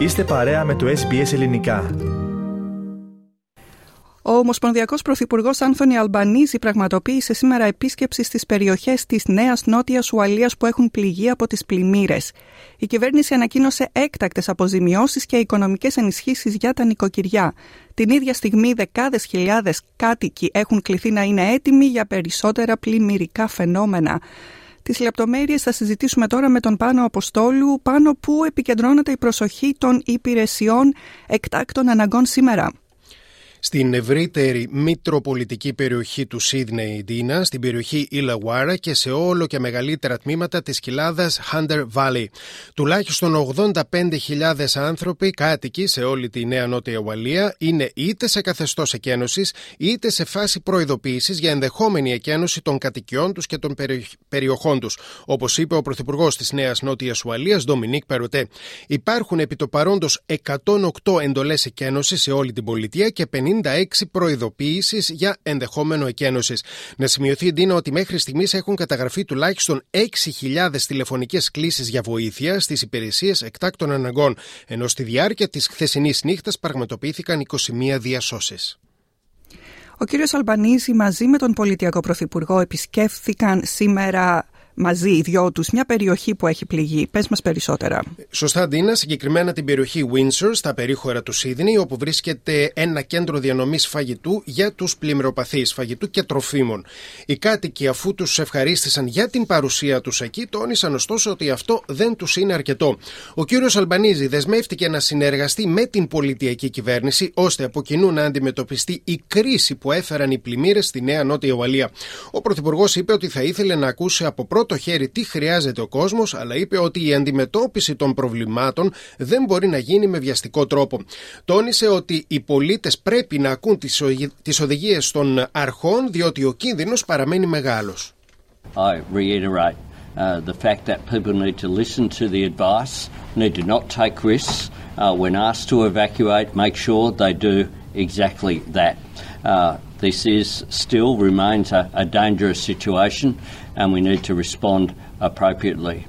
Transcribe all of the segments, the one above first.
Είστε παρέα με το SBS Ελληνικά. Ο Ομοσπονδιακός Πρωθυπουργός Άνθονι Αλμπανίζη πραγματοποίησε σήμερα επίσκεψη στις περιοχές της Νέας Νότιας Ουαλίας που έχουν πληγεί από τις πλημμύρες. Η κυβέρνηση ανακοίνωσε έκτακτες αποζημιώσεις και οικονομικές ενισχύσεις για τα νοικοκυριά. Την ίδια στιγμή, δεκάδες χιλιάδες κάτοικοι έχουν κληθεί να είναι έτοιμοι για περισσότερα πλημμυρικά φαινόμενα. Τις λεπτομέρειες θα συζητήσουμε τώρα με τον Πάνο Αποστόλου, πάνω που επικεντρώνεται η προσοχή των υπηρεσιών εκτάκτων αναγκών σήμερα στην ευρύτερη μητροπολιτική περιοχή του Σίδνεϊ Ντίνα, στην περιοχή Ιλαουάρα και σε όλο και μεγαλύτερα τμήματα της κοιλάδας Hunter Valley. Τουλάχιστον 85.000 άνθρωποι κάτοικοι σε όλη τη Νέα Νότια Ουαλία είναι είτε σε καθεστώς εκένωσης είτε σε φάση προειδοποίησης για ενδεχόμενη εκένωση των κατοικιών τους και των περιοχών τους. Όπως είπε ο Πρωθυπουργός της Νέας Νότιας Ουαλίας, Ντομινίκ Περωτέ. Υπάρχουν επί το παρόντος 108 εντολές εκένωσης σε όλη την πολιτεία και 50 56 προειδοποίησεις για ενδεχόμενο εκένωσης. Να σημειωθεί, Ντίνα, ότι μέχρι στιγμής έχουν καταγραφεί τουλάχιστον 6.000 τηλεφωνικές κλήσεις για βοήθεια στις υπηρεσίες εκτάκτων αναγκών, ενώ στη διάρκεια της χθεσινής νύχτας πραγματοποιήθηκαν 21 διασώσεις. Ο κύριος Αλμπανίζη μαζί με τον πολιτιακό πρωθυπουργό επισκέφθηκαν σήμερα μαζί οι δυο τους μια περιοχή που έχει πληγεί. Πες μας περισσότερα. Σωστά, Ντίνα. Συγκεκριμένα την περιοχή Windsor, στα περίχωρα του Σίδνey, όπου βρίσκεται ένα κέντρο διανομής φαγητού για τους πλημμυροπαθείς, φαγητού και τροφίμων. Οι κάτοικοι, αφού τους ευχαρίστησαν για την παρουσία τους εκεί, τόνισαν ωστόσο ότι αυτό δεν τους είναι αρκετό. Ο κύριος Αλμπανίζη δεσμεύτηκε να συνεργαστεί με την πολιτιακή κυβέρνηση, ώστε από κοινού να αντιμετωπιστεί η κρίση που έφεραν οι πλημμύρες στη Νέα Νότια Ουαλία. Ο Πρωθυπουργός είπε ότι θα ήθελε να ακούσει από πρώτο το χέρι τι χρειάζεται ο κόσμος, αλλά είπε ότι η αντιμετώπιση των προβλημάτων δεν μπορεί να γίνει με βιαστικό τρόπο. Τόνισε ότι οι πολίτες πρέπει να ακούν τις οδηγίες των αρχών, διότι ο κίνδυνος παραμένει μεγάλος. I reiterate uh, the fact that people need to listen to the advice, need to not take risks. Uh, when asked to evacuate, make sure they do exactly that. Uh, this is still remains a, a dangerous situation and we need to respond appropriately.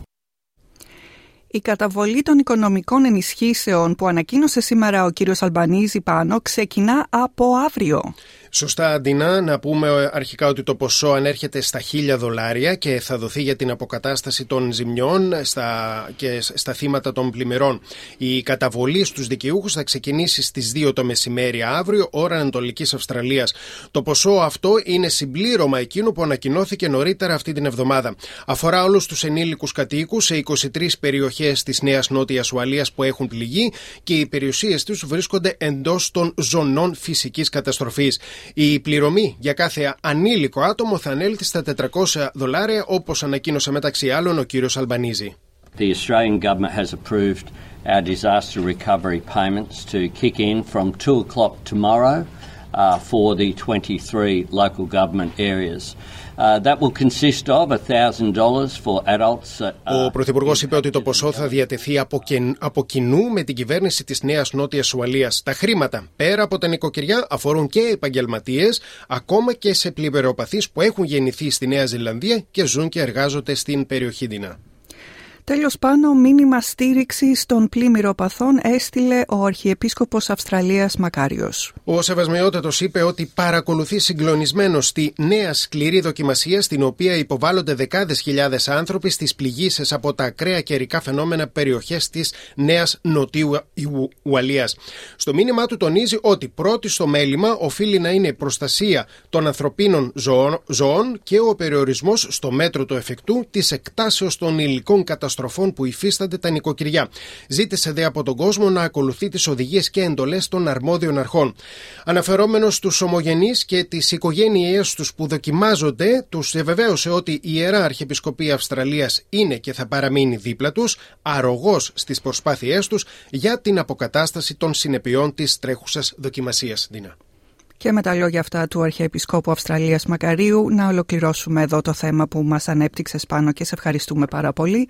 Η καταβολή των οικονομικών ενισχύσεων που ανακοίνωσε σήμερα ο κύριος Αλμπανίζη πάνω ξεκινά από αύριο. Σωστά, Αντινά, να πούμε αρχικά ότι το ποσό ανέρχεται στα χίλια δολάρια και θα δοθεί για την αποκατάσταση των ζημιών στα, και στα θύματα των πλημμυρών. Η καταβολή στους δικαιούχους θα ξεκινήσει στις 2 το μεσημέρι αύριο, ώρα Ανατολικής Αυστραλίας. Το ποσό αυτό είναι συμπλήρωμα εκείνου που ανακοινώθηκε νωρίτερα αυτή την εβδομάδα. Αφορά όλους τους ενήλικους κατοίκους σε 23 περιοχές της Νέας Νότιας Ουαλίας που έχουν πληγεί και οι περιουσίες τους βρίσκονται εντός των ζωνών φυσικής καταστροφής. Η πληρωμή για κάθε ανήλικο άτομο θα ανέλθει στα 400 δολάρια όπως ανακοίνωσε μεταξύ άλλων ο κύριος Αλμπανίζη. The Australian government has approved our disaster recovery payments to kick in from 2 o'clock tomorrow uh, for the 23 local government areas. Ο Πρωθυπουργός είπε ότι το ποσό θα διατεθεί από κοινού με την κυβέρνηση της Νέας Νότιας Ουαλίας. Τα χρήματα πέρα από τα νοικοκυριά αφορούν και επαγγελματίες, ακόμα και σε πλημμυροπαθείς που έχουν γεννηθεί στη Νέα Ζηλανδία και ζουν και εργάζονται στην περιοχή Δινά. Τέλος πάνω, μήνυμα στήριξης των πλημμυροπαθών έστειλε ο Αρχιεπίσκοπος Αυστραλίας Μακάριος. Ο Σεβασμιότατος είπε ότι παρακολουθεί συγκλονισμένο τη νέα σκληρή δοκιμασία στην οποία υποβάλλονται δεκάδες χιλιάδες άνθρωποι στις πληγήσεις από τα ακραία καιρικά φαινόμενα περιοχές της Νέας Νοτιού Ουαλίας. Στο μήνυμά του τονίζει ότι πρώτη στο μέλημα οφείλει να είναι η προστασία των ανθρωπίνων ζώων και ο περιορισμός στο μέτρο του εφικτού της εκτάσεως των υλικών καταστροφών καταστροφών που υφίστανται τα νοικοκυριά. Ζήτησε δε από τον κόσμο να ακολουθεί τις οδηγίες και εντολές των αρμόδιων αρχών. Αναφερόμενος στους ομογενείς και τις οικογένειές τους που δοκιμάζονται, τους διαβεβαίωσε ότι η ιερά Αρχιεπισκοπή Αυστραλίας είναι και θα παραμείνει δίπλα τους, αρρωγός στις προσπάθειές τους για την αποκατάσταση των συνεπειών της τρέχουσας δοκιμασίας. Δίνα. Και με τα λόγια αυτά του Αρχιεπισκόπου Αυστραλίας Μακαρίου να ολοκληρώσουμε εδώ το θέμα που μας ανέπτυξες πάνω και σε ευχαριστούμε πάρα πολύ.